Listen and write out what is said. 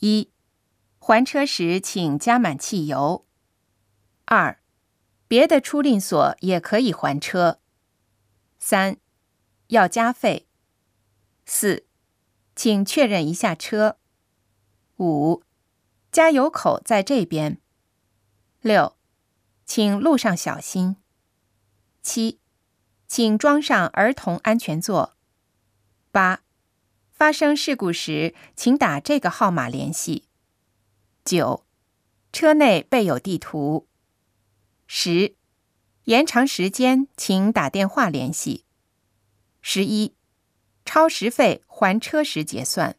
一、还车时请加满汽油。二、别的出赁所也可以还车。三、要加费。四、请确认一下车。五、加油口在这边。六、请路上小心。七、请装上儿童安全座。八、发生事故时，请打这个号码联系。九、车内备有地图。十、延长时间，请打电话联系。十一、超时费还车时结算。